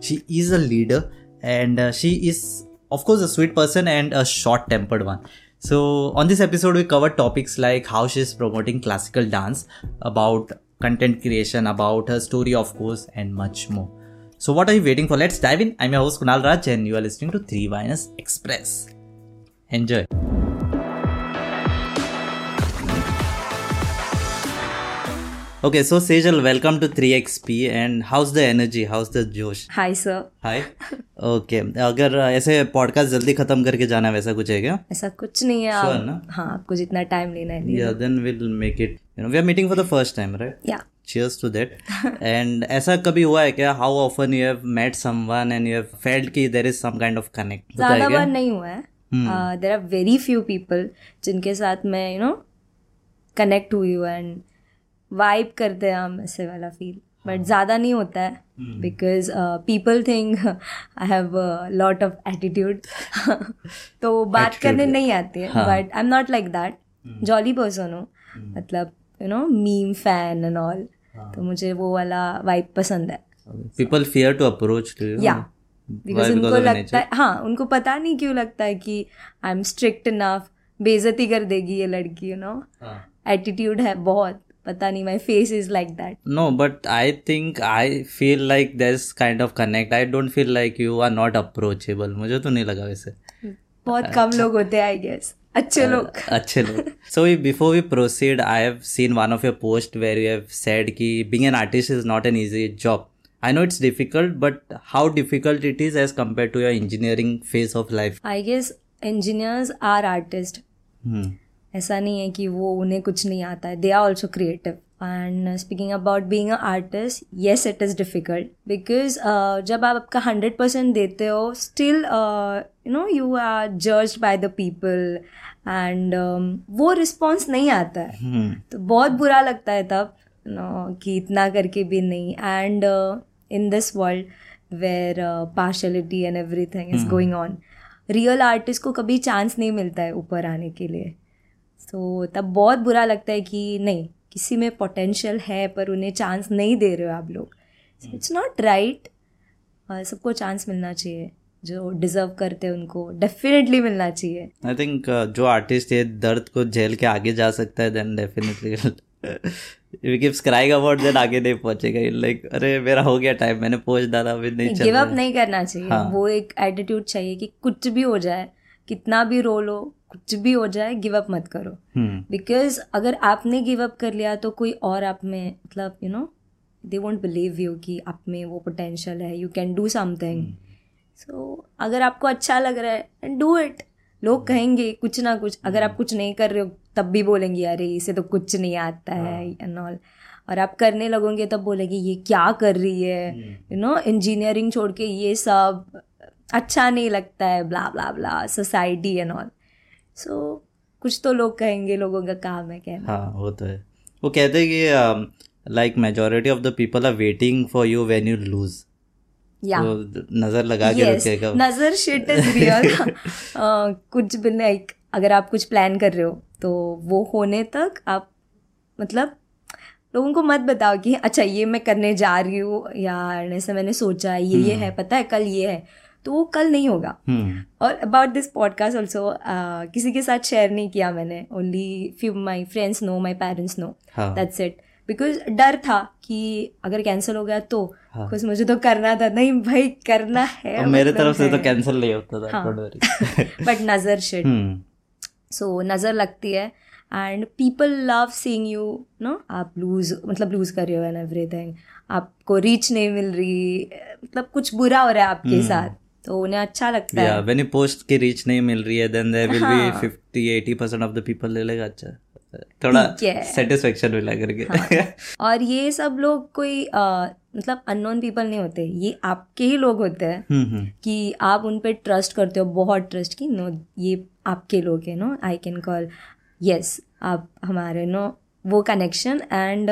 She is a leader and uh, she is of course a sweet person and a short-tempered one. So on this episode we cover topics like how she is promoting classical dance, about content creation, about her story of course and much more. So what are you waiting for? Let's dive in. I'm your host Kunal Raj and you are listening to 3 Minus Express. Enjoy. Okay, so Sejal, welcome to 3XP and how's the energy? How's the जोश? Hi sir Hi. Okay, अगर ऐसे podcast जल्दी खत्म करके जाना है वैसा कुछ है क्या? ऐसा कुछ नहीं है Sure आप ना? हाँ आपको जितना टाइम लेना है Yeah, then we'll make it. You know, we are meeting for the first time, right? या cheers to that and ऐसा कभी हुआ है क्या how often you have met someone and you have felt कि there is some kind of connect होता है ज़्यादा क्या बार नहीं हुआ है there are very few people जिनके साथ मैं यू नो कनेक्ट हुई हूँ एंड वाइब करते हैं हम ऐसे वाला फील बट ज़्यादा नहीं होता है because people think I have lot of attitude तो बात करने नहीं आती है but I am not like that jolly person हूँ. मतलब you know meme fan and all तो मुझे वो वाला वाइब पसंद है. People fear to approach to you या बिकॉज़ उनको लगता है हाँ उनको पता नहीं क्यों लगता है कि आई एम स्ट्रिक्ट इनफ बेइज्जती कर देगी ये लड़की यू नो. एटीट्यूड है बहुत. पता नहीं my face is like that no but I think I feel like there's kind of connect I don't feel like you are not approachable मुझे तो नहीं लगा वैसे बहुत कम लोग होते हैं आई गेस अच्छे लोग अच्छे लोग so we- before we proceed I have seen one of your post where you have said कि being an artist is not an easy job I know it's difficult but how difficult it is as compared to your engineering phase of life I guess engineers are artist hmm. ऐसा नहीं है कि वो उन्हें कुछ नहीं आता है. They are also creative and speaking about being a artist yes it is difficult because जब आप आपका हंड्रेड परसेंट देते हो still you know you are जज बाय द पीपल एंड वो रिस्पॉन्स नहीं आता है. Hmm. तो बहुत बुरा लगता है तब कि इतना करके भी नहीं. And in this world where partiality and everything is going on real artist को कभी चांस नहीं मिलता है ऊपर आने के लिए. तो तब बहुत बुरा लगता है कि नहीं किसी में पोटेंशियल है पर उन्हें चांस नहीं दे रहे हो आप लोग। इट्स नॉट राइट सबको चांस मिलना चाहिए। जो डिजर्व करते हैं उनको डेफिनेटली मिलना चाहिए। आई थिंक uh, जो आर्टिस्ट ये दर्द को झेल के आगे जा सकता है then definitely keeps crying about that आगे नहीं पहुंचेगा। लाइक अरे मेरा हो गया टाइम मैंने पहुँच डाला अभी नहीं गिव अप नहीं करना चाहिए। हाँ। वो एक एटीट्यूड चाहिए कि कुछ भी हो जाए कितना भी रोल हो कुछ भी हो जाए गिव अप मत करो। हम्म। बिकॉज़ अगर आपने गिव अप कर लिया तो कोई और आप में मतलब you know they won't believe you कि आप में वो पोटेंशियल है। You can do something so अगर आपको अच्छा लग रहा है एंड डू इट लोग कहेंगे कुछ ना कुछ। अगर आप कुछ नहीं कर रहे हो तब भी बोलेंगे अरे इसे तो कुछ नहीं आता है एंड ऑल और आप करने लगोगे तब बोलेंगे ये क्या कर रही है? यू नो इंजीनियरिंग छोड़ के ये सब अच्छा नहीं लगता है blah blah blah society and all so so, कुछ तो लोग कहेंगे लोगों का काम है कहना। हाँ वो तो है। वो कहते हैं कि like majority of the people are waiting for you when you lose या नज़र लगा के यस रुकेगा नज़र शिट इज़ रियल कुछ भी लाइक अगर आप कुछ प्लान कर रहे हो तो वो होने तक आप मतलब लोगों को मत बताओ कि अच्छा ये मैं करने जा रही हूँ या ऐसे मैंने सोचा ये ये है पता है कल ये है। तो वो कल नहीं होगा। हम्म। और अबाउट दिस पॉडकास्ट ऑल्सो किसी के साथ शेयर नहीं किया मैंने। Only few my friends know my parents know that's it because डर था कि अगर कैंसिल हो गया तो हाँ। कुछ मुझे तो करना था। नहीं भाई करना है और मेरे मतलब तरफ़ से तो कैंसिल नहीं होता था बट नज़र शिट हम्म। सो नज़र लगती है। And people love seeing you know आप लूज मतलब लूज कर रहे हो एंड एवरीथिंग आपको रीच नहीं मिल रही। मतलब कुछ बुरा हो रहा है हम्म। आपके साथ। तो उन्हें अच्छा लगता या है। व्हेन पोस्ट की रीच नहीं मिल रही है देन देयर विल बी हाँ। 50 80% ऑफ़ द पीपल ले लेगा अच्छा। थोड़ा सेटिस्फेक्शन मिला करके। और ये सब लोग कोई आ, मतलब अननोन पीपल नहीं होते ये आपके ही लोग होते हैं हम्म हम्म। कि आप उन पे ट्रस्ट करते हो बहुत ट्रस्ट की नो ये आपके लोग हैं no I can call yes आप हमारे नो वो कनेक्शन एंड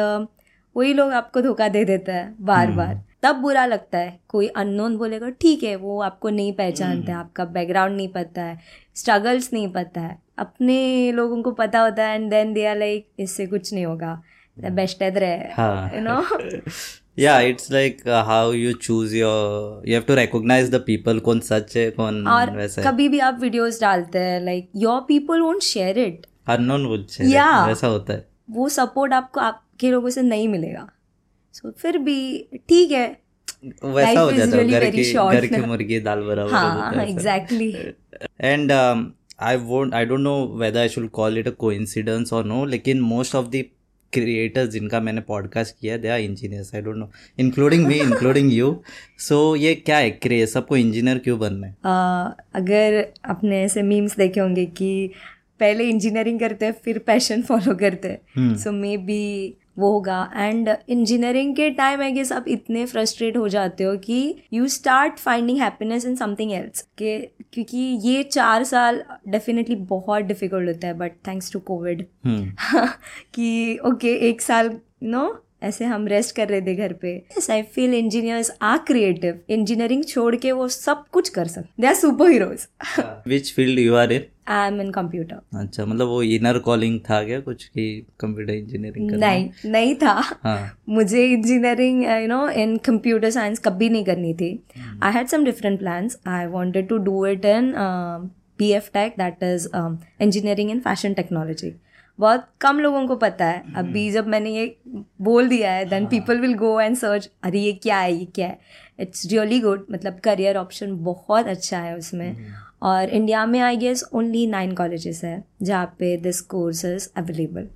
वही लोग आपको धोखा दे देता है बार बार तब बुरा लगता है। कोई अननोन बोलेगा ठीक है वो आपको नहीं पहचानता है आपका बैकग्राउंड नहीं पता है स्ट्रगल्स नहीं पता है। अपने लोगों को पता होता है and then they are like इससे कुछ नहीं होगा बेस्ट है हाँ. You know yeah it's like uh, how you choose your you have to recognize the people कौन सच है कौन और वैसा कभी भी आप वीडियोस डालते हैं like your people won't share it unknown बुझे Yeah. वैसा होता है। वो सपोर्ट आपको आपके लोगों से नहीं मिलेगा। सो so, फिर भी ठीक है। वैसा हो जाता है घर की घर की। मुर्गी दाल बराबर हाँ exactly and I won't I don't know whether I should call it a coincidence और नो लेकिन मोस्ट ऑफ़ द क्रिएटर्स जिनका मैंने पॉडकास्ट किया they are engineers I don't know including me including you so ये क्या है craze सबको engineer क्यों बनना है? अगर आपने ऐसे मीम्स देखे होंगे कि पहले इंजीनियरिंग करते हैं फिर पैशन फॉलो करते हैं। सो मे बी वो होगा। एंड इंजीनियरिंग के टाइम आई गेस आप इतने फ्रस्ट्रेट हो जाते हो कि you start finding happiness in something else के क्योंकि ये चार साल डेफिनेटली बहुत डिफ़िकल्ट होता है बट थैंक्स टू कोविड कि ओके okay, एक साल नो ऐसे हम रेस्ट कर रहे थे घर पे। Yes I feel engineers are creative engineering छोड़ के वो सब कुछ कर सकते they are super heroes which field you are in I am in computer अच्छा मतलब वो इनर कॉलिंग था क्या कुछ कि कंप्यूटर इंजीनियरिंग नहीं नहीं था। हाँ। मुझे engineering you know in computer science कभी नहीं करनी थी। I had some different plans I wanted to do it in B F tech that is engineering in fashion technology बहुत कम लोगों को पता है। अभी जब मैंने ये बोल दिया है then people will go and search अरे ये क्या है ये क्या है? इट्स रियली गुड मतलब करियर ऑप्शन बहुत अच्छा है उसमें। और इंडिया में I guess only nine colleges है जहाँ पे this course is available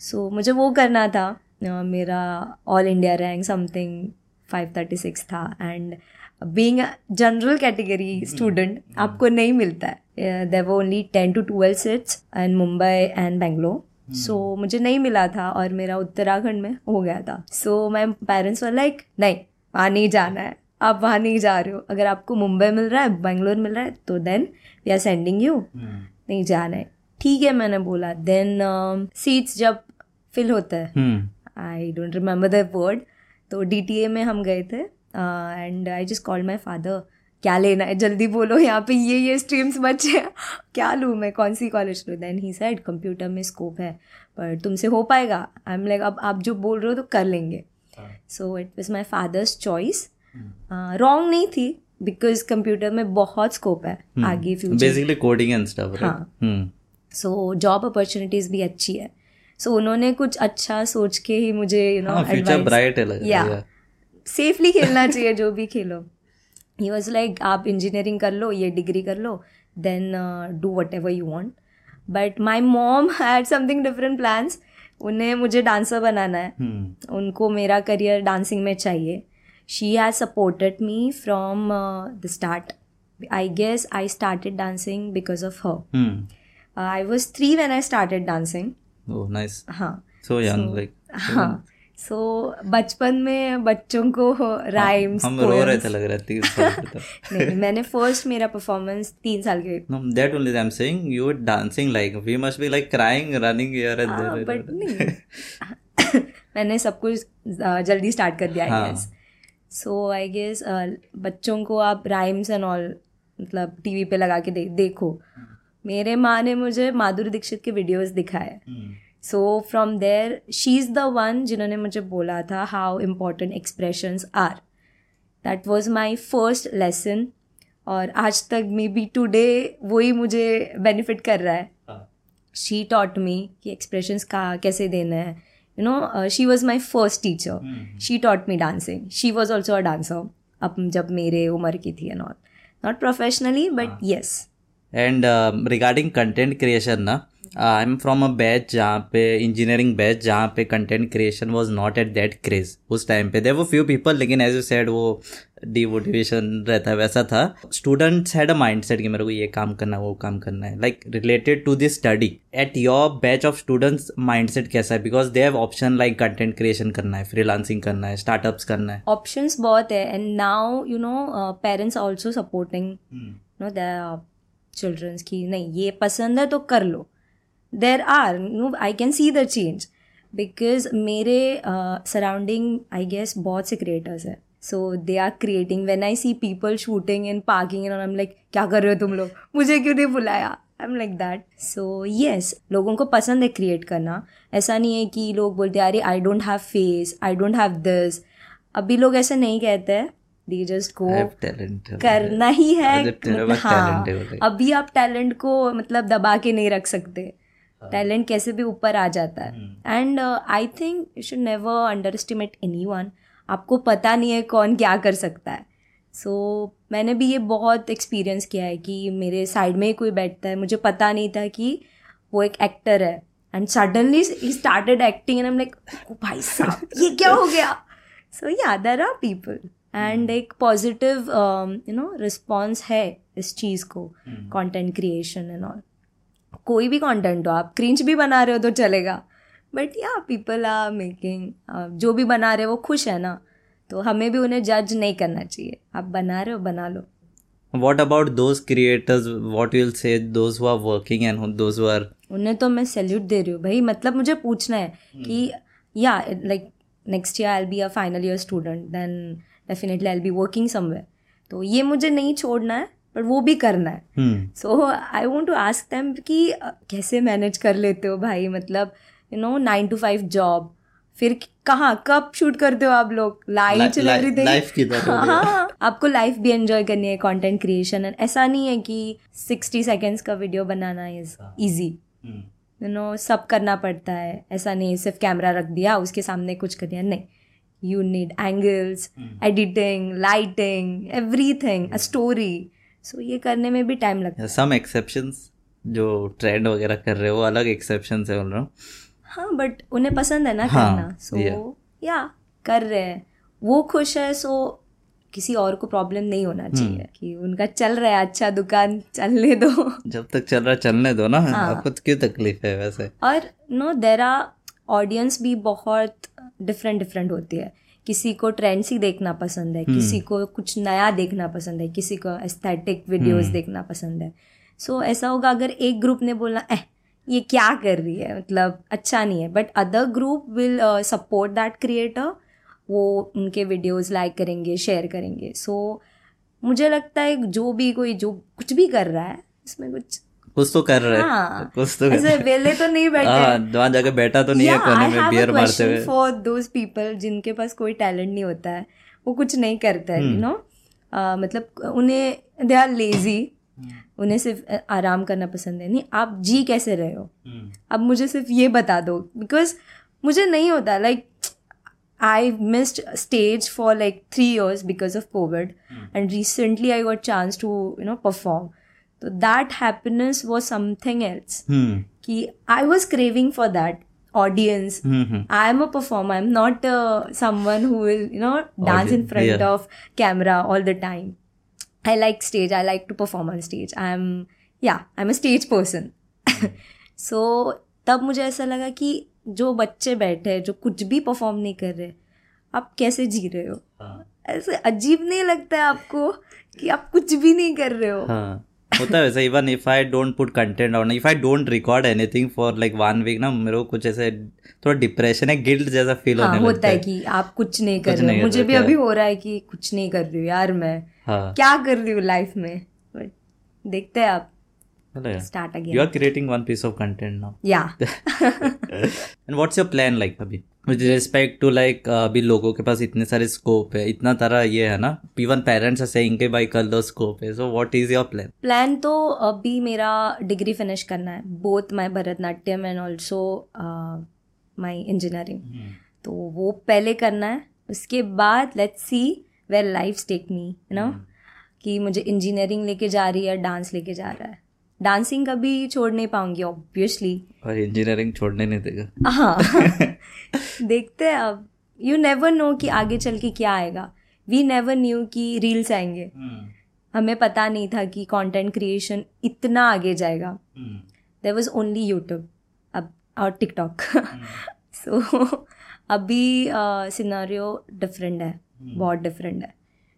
so मुझे वो करना था। अ, मेरा all India rank something five thirty six था। And being general category student आपको नहीं मिलता है। देर वो only ten to twelve seats and Mumbai and Bangalore so मुझे नहीं मिला था और मेरा उत्तराखंड में हो गया था। सो माई पेरेंट्स वर लाइक नहीं वहाँ नहीं जाना है। आप वहाँ नहीं जा रहे हो। अगर आपको मुंबई मिल रहा है बेंगलोर मिल रहा है तो then we are sending you नहीं जाना है। ठीक है मैंने बोला। देन सीट्स जब फिल होता है। I don't remember the word तो डी टी ए में हम गए थे। And I just called my father क्या लेना है? जल्दी बोलो यहाँ पे ये ये स्ट्रीम्स बचे हैं। क्या लूँ मैं? कौन सी कॉलेज लूँ? देन ही साइड कंप्यूटर में स्कोप है पर तुमसे हो पाएगा। आई एम लाइक अब आप जो बोल रहे हो तो कर लेंगे। So it was my father's choice wrong नहीं थी बिकॉज़ कंप्यूटर में बहुत स्कोप है hmm. आगे future basically coding and stuff हाँ। सो जॉब अपॉर्चुनिटीज़ भी अच्छी है. सो so, उन्होंने कुछ अच्छा सोच के ही मुझे यू नो फ्यूचर ब्राइट है लग या सेफली खेलना चाहिए जो भी खेलो. ही वॉज़ लाइक आप इंजीनियरिंग कर लो ये डिग्री कर लो then do whatever you want but my mom had something different plans उन्हें मुझे डांसर बनाना है। hmm. उनको मेरा करियर डांसिंग में चाहिए। She has supported me from the start I guess I started dancing because of her I was three when I started dancing हाँ। So young like हाँ। सो so, बचपन में बच्चों को राइम्स हम रो रहे थे लग रहा तीन साल तो। नहीं मैंने फ़र्स्ट मेरा परफॉर्मेंस तीन साल के। No, that only I'm saying you were dancing like we must be like crying, running here and there. But नहीं। मैंने सब कुछ जल्दी स्टार्ट कर दिया आई। गेस सो आई गेस बच्चों को आप राइम्स एंड ऑल मतलब टीवी पे लगा के दे, देखो। मेरे माँ ने मुझे माधुरी दीक्षित के वीडियोस दिखाए। So from there she is the one जिन्होंने मुझे बोला था how important expressions are that was my first lesson और आज तक मे बी टूडे वही मुझे बेनिफिट कर रहा है. शी टॉट मी कि एक्सप्रेशंस का कैसे देना है. You know she was my first teacher she taught me dancing she was also a dancer अब जब मेरे उम्र की थी and all not professionally but yes and regarding content creation ना I am from a batch जहाँ पे engineering batch जहाँ पे content creation was not at that craze उस टाइम पे देर वो फ्यू पीपल लेकिन एज यू सेड वो डिमोटिवेशन रहता है वैसा था। Students had a mind set कि मेरे को ये काम करना है वो काम करना है। Like related to this study at your batch of students mindset कैसा है? Because they have option like content creation करना है फ्रीलांसिंग करना है स्टार्टअप्स करना है। ऑप्शन बहुत है and now you know parents also supporting no the childrens की नहीं ये पसंद है तो कर लो। There are no I can see the change because मेरे सराउंडिंग आई गेस बहुत से क्रिएटर्स हैं. So they are creating when I see people shooting in parking and am like क्या कर रहे हो तुम लोग? मुझे क्यों नहीं बुलाया? I am like that so yes लोगों को पसंद है क्रिएट करना. ऐसा नहीं है कि लोग बोलते अरे I don't have face I don't have this अभी लोग ऐसा नहीं कहते हैं. दी जस्ट गो करना ही है. हाँ अभी आप टैलेंट को मतलब दबा के नहीं रख सकते. टैलेंट हाँ। कैसे भी ऊपर आ जाता है। And I think you should never underestimate anyone आपको पता नहीं है कौन क्या कर सकता है। सो so, मैंने भी ये बहुत एक्सपीरियंस किया है कि मेरे साइड में ही कोई बैठता है। मुझे पता नहीं था कि वो एक एक्टर है। And suddenly he started acting and like भाई साहब ये क्या हो गया? So yeah there are people and एक पॉजिटिव यू नो रिस्पॉन्स है इस चीज़ को कंटेंट क्रिएशन एंड ऑल कोई भी कंटेंट हो आप क्रिंच भी बना रहे हो तो चलेगा। बट या पीपल आर मेकिंग जो भी बना रहे हो वो खुश है ना। तो हमें भी उन्हें जज नहीं करना चाहिए। आप बना रहे हो बना लो। What about those creators what you'll say those who are working and those who are उन्हें तो मैं सैल्यूट दे रही हूँ। भाई मतलब मुझे पूछना है hmm. कि yeah like next year I be a final year student then definitely I be working somewhere तो ये मुझे नहीं छोड़ना है। पर वो भी करना है। So I want to ask them कि कैसे मैनेज कर लेते हो भाई? मतलब you know nine to five job फिर कहाँ कब शूट करते हो आप लोग? लाइट एवरीथिंग लाइफ की हाँ, आपको लाइफ भी एंजॉय करनी है कंटेंट क्रिएशन ऐसा नहीं है कि सिक्सटी सेकेंड्स का वीडियो बनाना इज़ ईजी यू नो सब करना पड़ता है। ऐसा नहीं सिर्फ़ कैमरा रख दिया उसके सामने कुछ कर दिया नहीं। You need angles editing lighting everything a story सो ये करने में भी टाइम लगता है। सम एक्सेप्शंस जो ट्रेंड वगैरह कर रहे हो अलग एक्सेप्शन है बोल रहा हूँ हाँ बट उन्हें पसंद है ना हाँ, करना। सो so, या कर रहे हैं। वो खुश है सो किसी और को प्रॉब्लम नहीं होना हम्म। चाहिए कि उनका चल रहा है अच्छा दुकान चलने दो। जब तक चल रहा है चलने दो ना। हाँ. आपको तो क्यों तकलीफ़ है वैसे? और नो देर आर ऑडियंस भी बहुत डिफरेंट डिफरेंट होती है। किसी को ट्रेंड्स ही देखना पसंद है किसी हम्म। को कुछ नया देखना पसंद है किसी को एस्थेटिक वीडियोस हम्म। देखना पसंद है। सो so, ऐसा होगा अगर एक ग्रुप ने बोला एह ये क्या कर रही है? मतलब अच्छा नहीं है। But other group will support that creator वो उनके वीडियोस लाइक करेंगे शेयर करेंगे। सो so, मुझे लगता है जो भी कोई जो कुछ भी कर रहा है इसमें कुछ कुछ तो कर रहे हाँ, कुछ तो ऐसे वेले तो नहीं बैठे। हाँ, वहाँ जाके बैठा तो नहीं yeah, है कोने में बियर मारते हुए। फॉर दोज पीपल जिनके पास कोई टैलेंट नहीं होता है। वो कुछ नहीं करता है यू नो. मतलब उन्हें दे आर लेजी उन्हें सिर्फ़ आराम करना पसंद है। नहीं आप जी कैसे रहे हो? hmm. अब मुझे सिर्फ़ ये बता दो बिकॉज़ मुझे नहीं होता like I missed stage for like three years because of Covid and recently I got chance to you know perform तो that happiness was something else कि I was craving for that audience I am a perform I am not someone who will you know dance in front of camera all the time I like stage I like to perform on stage I am yeah I am a stage person so तब मुझे ऐसा लगा कि जो बच्चे बैठे जो कुछ भी परफॉर्म नहीं कर रहे आप कैसे जी रहे हो? हाँ। ऐसे अजीब नहीं लगता है आपको कि आप कुछ भी नहीं कर रहे हो। हाँ। होता है वैसे even if I don't put content on if I don't record anything for like one week ना मेरे को कुछ ऐसे थोड़ा डिप्रेशन है गिल्ट जैसा फील हाँ, होने होता है कि आप कुछ नहीं कर रहे हो। मुझे भी अभी हो रहा है कि कुछ नहीं कर रही हूँ यार मैं। हाँ. क्या कर रही हूँ लाइफ में? देखते हैं आप। Start again. You are creating one piece of content now. Yeah. and what's your plan like अभी? With respect to like अभी लोगों के पास इतने सारे स्कोप है इतना तरह ये है ना इवन पेरेंट्स are saying के भाई कर लो स्कोप है so what is your plan? Plan तो अभी मेरा डिग्री फिनिश करना है both my Bharatanatyam and also my engineering तो वो पहले करना है उसके बाद let's see where life take me you know कि मुझे इंजीनियरिंग लेके जा रही है डांस लेके जा रहा है डांसिंग कभी छोड़ नहीं पाऊँगी ऑब्वियसली और इंजीनियरिंग छोड़ने नहीं देगा। हाँ। देखते हैं अब। यू नेवर नो कि आगे चल के क्या आएगा। वी नेवर न्यू कि रील्स आएँगे। हमें पता नहीं था कि कंटेंट क्रिएशन इतना आगे जाएगा। देर वॉज़ ओनली यूट्यूब अब और टिकटॉक सो अभी सिनारियो डिफरेंट है बहुत डिफरेंट है।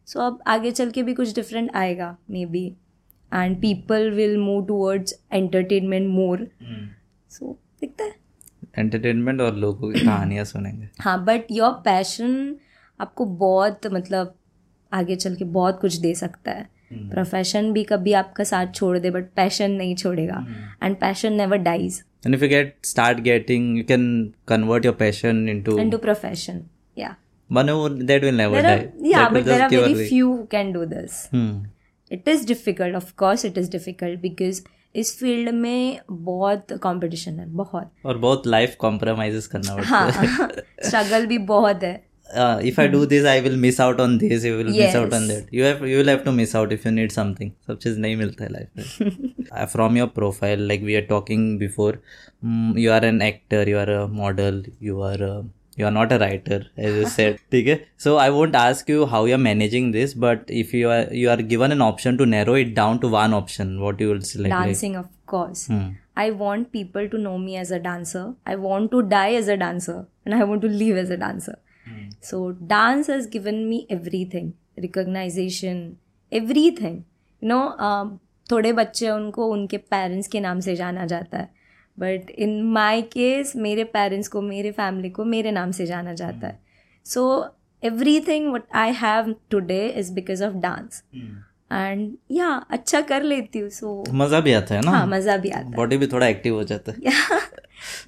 सो अब आगे चल के भी कुछ डिफरेंट आएगा maybe and people will move towards entertainment more so दिखता है। एंटरटेनमेंट और लोगों की कहानियाँ सुनेंगे। हाँ बट योर पैशन आपको बहुत मतलब आगे चल के बहुत कुछ दे सकता है। hmm. प्रोफेशन भी कभी आपका साथ छोड़ दे बट पैशन नहीं छोड़ेगा। And passion never dies and if you get start getting you can convert your passion into into profession yeah मतलब that will never die yeah but there are very few can do this it is difficult of course it is difficult because इस field में बहुत competition है बहुत। और बहुत life compromises करना पड़ता हाँ है। स्ट्रगल भी बहुत है। If I do this I will miss out on this you will miss out on. That you have you will have to miss out if you need something सब चीज़ नहीं मिलता है लाइफ में। From your profile like we are talking before you are an actor you are a model you are you are not a writer as you said ठीक है so i won't ask you how you're managing this but if you are you are given an option to narrow it down to one option what you will select like, dancing of course Hmm. I want people to know me as a dancer. I want to die as a dancer and I want to live as a dancer. So, dance has given me everything recognition, everything. You know, um, थोड़े बच्चे उनको उनके parents के नाम से जाना जाता है बट इन माई केस मेरे पेरेंट्स को मेरे फैमिली को मेरे नाम से जाना जाता है। So everything what I have today is because of dance and yeah अच्छा कर लेती हूँ सो मज़ा भी आता है ना? हाँ मज़ा भी आता है। बॉडी भी थोड़ा एक्टिव हो जाता है।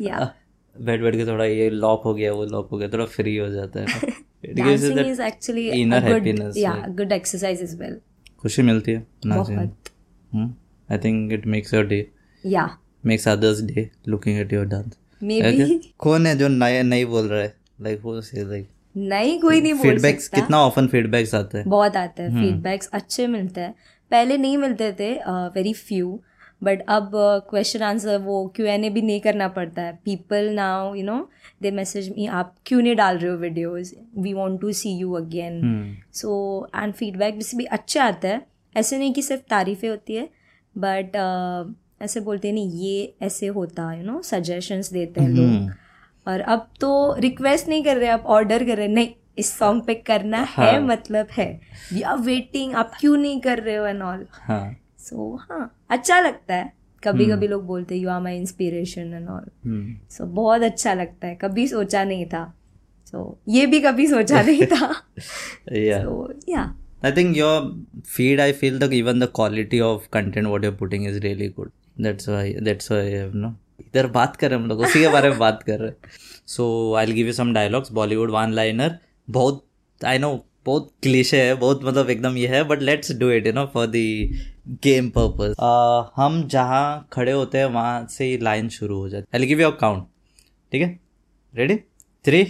या बैठ बैठ के थोड़ा ये लॉक हो गया वो लॉक हो गया थोड़ा फ्री हो जाता है। Inner a good happiness, yeah like- good exercise as well. खुशी मिलती है नाचने बहुत। I think it makes your day yeah. Makes others day looking at your dance maybe. कौन है जो नया नहीं बोल रहा है? लाइक वो से लाइक नहीं कोई नहीं बोल फीडबैक्स सकता। कितना ऑफन फीडबैक्स आते हैं? बहुत आते हैं फीडबैक्स अच्छे मिलते हैं। पहले नहीं मिलते थे वेरी फ्यू बट अब क्वेश्चन आंसर वो क्यू एन ए भी नहीं करना पड़ता है। People now you know they message me आप क्यों नहीं डाल रहे हो videos we want to see you again so and feedback भी अच्छे आते हैं। ऐसे नहीं कि सिर्फ़ तारीफ़ें होती है बट ऐसे बोलते नहीं ये ऐसे होता यू नो सजेशंस देते हैं लोग. और अब तो रिक्वेस्ट नहीं कर रहे आप ऑर्डर कर रहे नहीं इस सॉन्ग पे करना है हाँ। मतलब है। वी आर वेटिंग आप क्यों नहीं कर रहे हो एंड ऑल हाँ। सो हाँ अच्छा लगता है। कभी कभी लोग बोलते you are my inspiration and all hmm. So बहुत अच्छा लगता है। कभी सोचा नहीं था। सो ये भी कभी सोचा नहीं था। या सो या I think your feed, I feel that even the quality of content what you're putting is really good. That's why that's why I have no. इधर बात कर रहे हम लोग उसी के बारे में बात कर रहे हैं। So I give you some dialogues Bollywood one liner बहुत आई नो बहुत क्लीशे है बहुत मतलब एकदम ये है but let's do it you know for the game purpose हम जहाँ खड़े होते हैं वहाँ से ही लाइन शुरू हो जाती है। आई गिव यू काउंट ठीक है? Ready three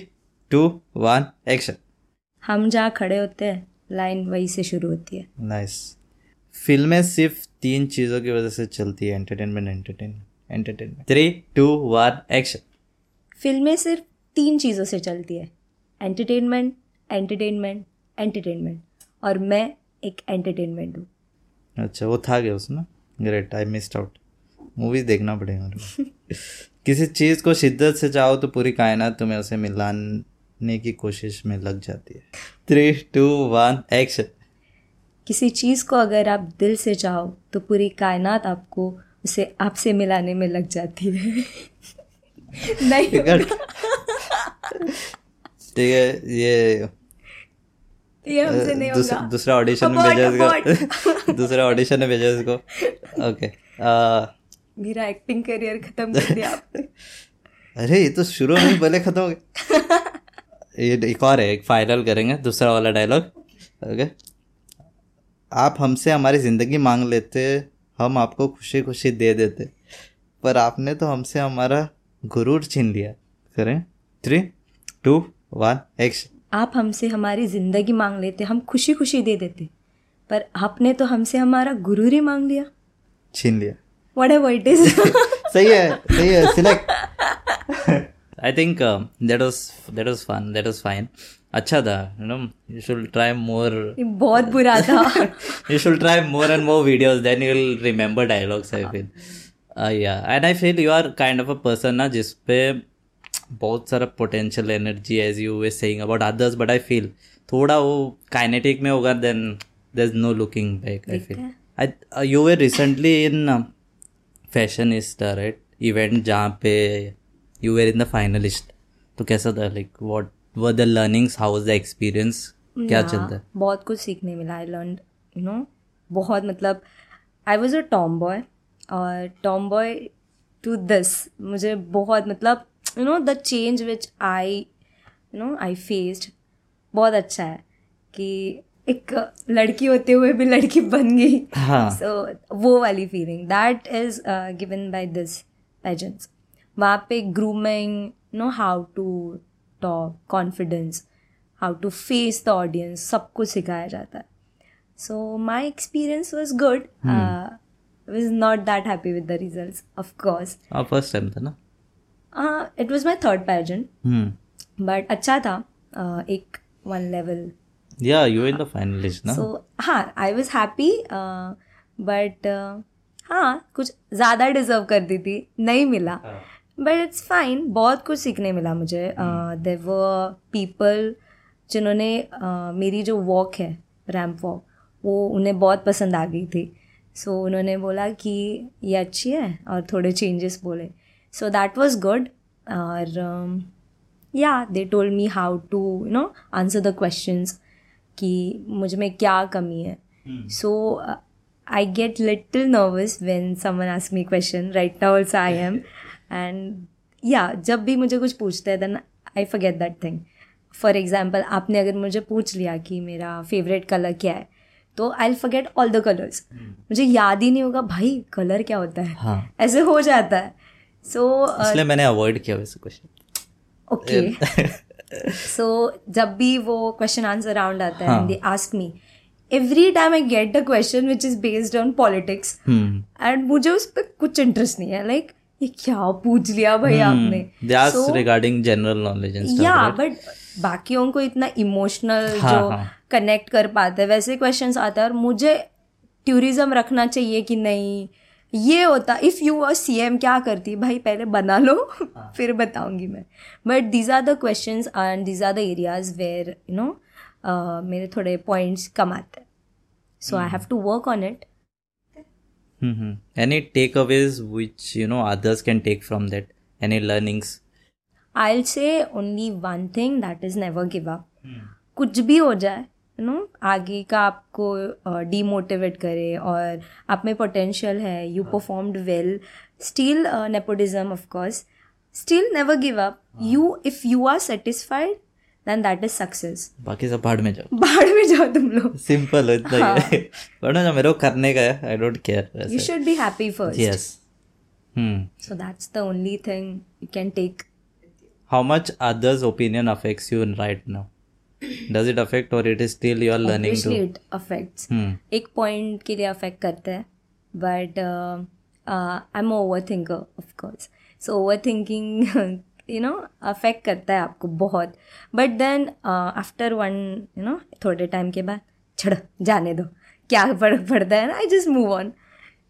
two one action हम जहाँ खड़े होते हैं लाइन वहीं से शुरू होती है। Nice nice. फ़िल्में सिर्फ़ तीन चीज़ों की वजह से चलती है entertainment entertainment entertainment three two one action फ़िल्में सिर्फ़ तीन चीज़ों से चलती है एंटरटेनमेंट एंटरटेनमेंट एंटरटेनमेंट और मैं एक एंटरटेनमेंट हूँ। अच्छा वो था गया उसमें? Great I missed out movies देखना पड़ेगा किसी चीज़ को शिद्दत से चाहो तो पूरी कायनात तुम्हें उसे मिलाने की कोशिश में लग जाती है। थ्री टू वन एक्शन किसी चीज़ को अगर आप दिल से चाहो तो पूरी कायनात आपको उसे आपसे मिलाने में लग जाती है। नहीं ठीक है ये ये हमसे नहीं दूस- होगा। दूसरा ऑडिशन में भेजा इसको। दूसरा ऑडिशन में भेजा इसको। ओके मेरा एक्टिंग करियर खत्म कर दिया आपने। अरे ये तो शुरू में बोले खत्म हो गए ये एक और है एक फाइनल करेंगे दूसरा वाला डायलॉग ओके आप हमसे हमारी ज़िंदगी मांग लेते हम आपको खुशी खुशी दे देते। पर आपने तो हमसे हमारा गुरूर छीन लिया। करें? थ्री टू वन एक्शन आप हमसे हमारी ज़िंदगी मांग लेते हम खुशी खुशी दे देते। पर आपने तो हमसे हमारा गुरूर ही मांग लिया। छीन लिया। वट एवर इट इज़ सही है सही है select I think that was that was fun that was fine अच्छा था you know you should try more बहुत बुरा था। You should try more more videos then you will remember dialogues i feel. uh, yeah and i feel you are kind of a person ना जिस पे बहुत सारा potential energy as you were saying about others but I feel थोड़ा वो kinetic में होगा then there is no looking back I feel I you were recently in fashion fashionista right event जहाँ पे you were in the finalist तो कैसा था like what were the learnings how was the experience क्या Yeah, चलता है? बहुत कुछ सीखने मिला आई लर्न यू नो बहुत मतलब I was a tomboy और टॉम बॉय टू दिस मुझे बहुत मतलब you know the change which I you know I faced बहुत अच्छा है कि एक लड़की होते हुए भी लड़की बन गई। हाँ। सो वो वाली feeling that is given by this pageants वहाँ पे grooming know how to talk confidence how to face the audience सब कुछ सिखाया जाता है। So my experience was good was not that happy with the result of course हाँ first time था ना? It was my third hmm but अच्छा था uh, एक one level Yeah, you were in the finalist, no? सो हाँ I was happy but हाँ कुछ ज़्यादा डिजर्व कर दी थी नहीं मिला। बट इट्स फाइन बहुत कुछ सीखने मिला मुझे। देर व पीपल जिन्होंने uh, मेरी जो वॉक है रैम्प वॉक वो उन्हें बहुत पसंद आ गई थी। सो so, उन्होंने बोला कि ये अच्छी है और थोड़े चेंजेस बोले। सो दैट वॉज़ गुड और yeah they told me how to you know answer the questions कि मुझमें क्या कमी है। So I get little nervous when someone ask me question right now also I am and yeah जब भी मुझे कुछ पूछते हैं then I forget that thing for example आपने अगर मुझे पूछ लिया कि मेरा फेवरेट कलर क्या है तो I forget all the colours मुझे याद ही नहीं होगा भाई कलर क्या होता है? हाँ. ऐसे हो जाता है. सो so, इसलिए uh, मैंने अवॉइड किया वैसे क्वेश्चन ओके सो जब भी वो क्वेश्चन आंसर राउंड आता है they ask me every time I get the question which is based on politics and मुझे उस पर कुछ इंटरेस्ट नहीं है. लाइक ये क्या पूछ लिया भाई आपने? They regarding general knowledge and yeah but बाकियों को इतना इमोशनल हाँ, जो हाँ। कनेक्ट कर पाते हैं वैसे क्वेश्चंस आते हैं और मुझे टूरिज़्म रखना चाहिए कि नहीं? ये होता if you are C M क्या करती? भाई पहले बना लो फिर बताऊँगी मैं। But these are the question and these are the areas where you know मेरे थोड़े पॉइंट्स कम आते हैं। So I have to work on it Mm-hmm. Any takeaways which you know others can take from that? Any learnings? I'll say only one thing that is never give up. कुछ भी हो जाए you know आगे का आपको demotivate करे और आप में पोटेंशियल है you performed well still nepotism of course still never give up you if you are satisfied then that is success बाकी सब भाड़ में जाओ। बाहर में जाओ तुम लोग। सिंपल है इतना ही है। वरना जो मेरे को करने का है। I don't care you should be happy first yes hmm so that's the only thing you can take how much others opinion affects you in right now? Does it affect or it is still you are learning to Obviously it affects. hmm. एक point के लिए affect करता है। But I am overthinker of course so overthinking you know affect करता है आपको बहुत। But then after one you know थोड़े टाइम के बाद छड़ जाने दो। क्या फ़र्क पड़ता है ना? I just move on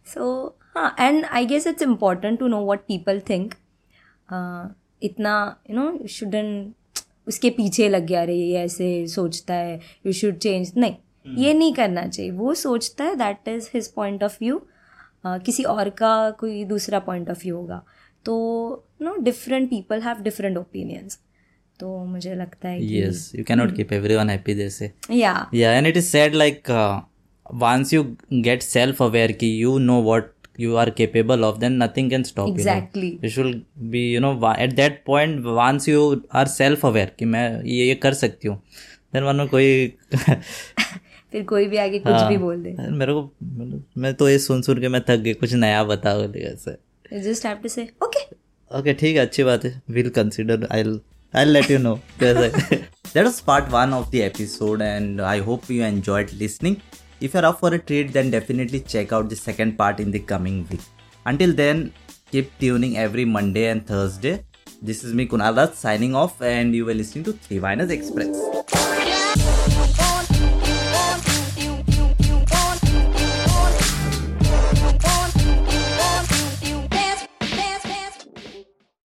so हाँ and I guess it's important to know what people think इतना यू नो यू शुडन उसके पीछे लग गया अरे ये ऐसे सोचता है यू शुड चेंज नहीं ये नहीं करना चाहिए। वो सोचता है that is his point of view किसी और का कोई दूसरा पॉइंट ऑफ़ व्यू होगा। तो no different people have different opinions तो मुझे लगता है कि yes you cannot keep everyone happy they say या yeah and it is said like uh, once you get self aware ki you you are capable of then nothing can stop exactly. you exactly you should be you know at that point once you are self aware कि मैं ये ये कर सकती हूँ then वरना कोई फिर कोई भी आगे कुछ हाँ। भी बोल दे मेरे को मतलब मैं तो ये सुन सुन के मैं थक गई कुछ नया बताओ you just have to say okay okay ठीक है अच्छी बात है will consider I I let you know कैसे that was part one of the episode and I hope you enjoyed listening if you are up for a treat then definitely check out the second part in the coming week until then keep tuning every monday and thursday this is me kunal Dutt signing off and you were listening to three Viners express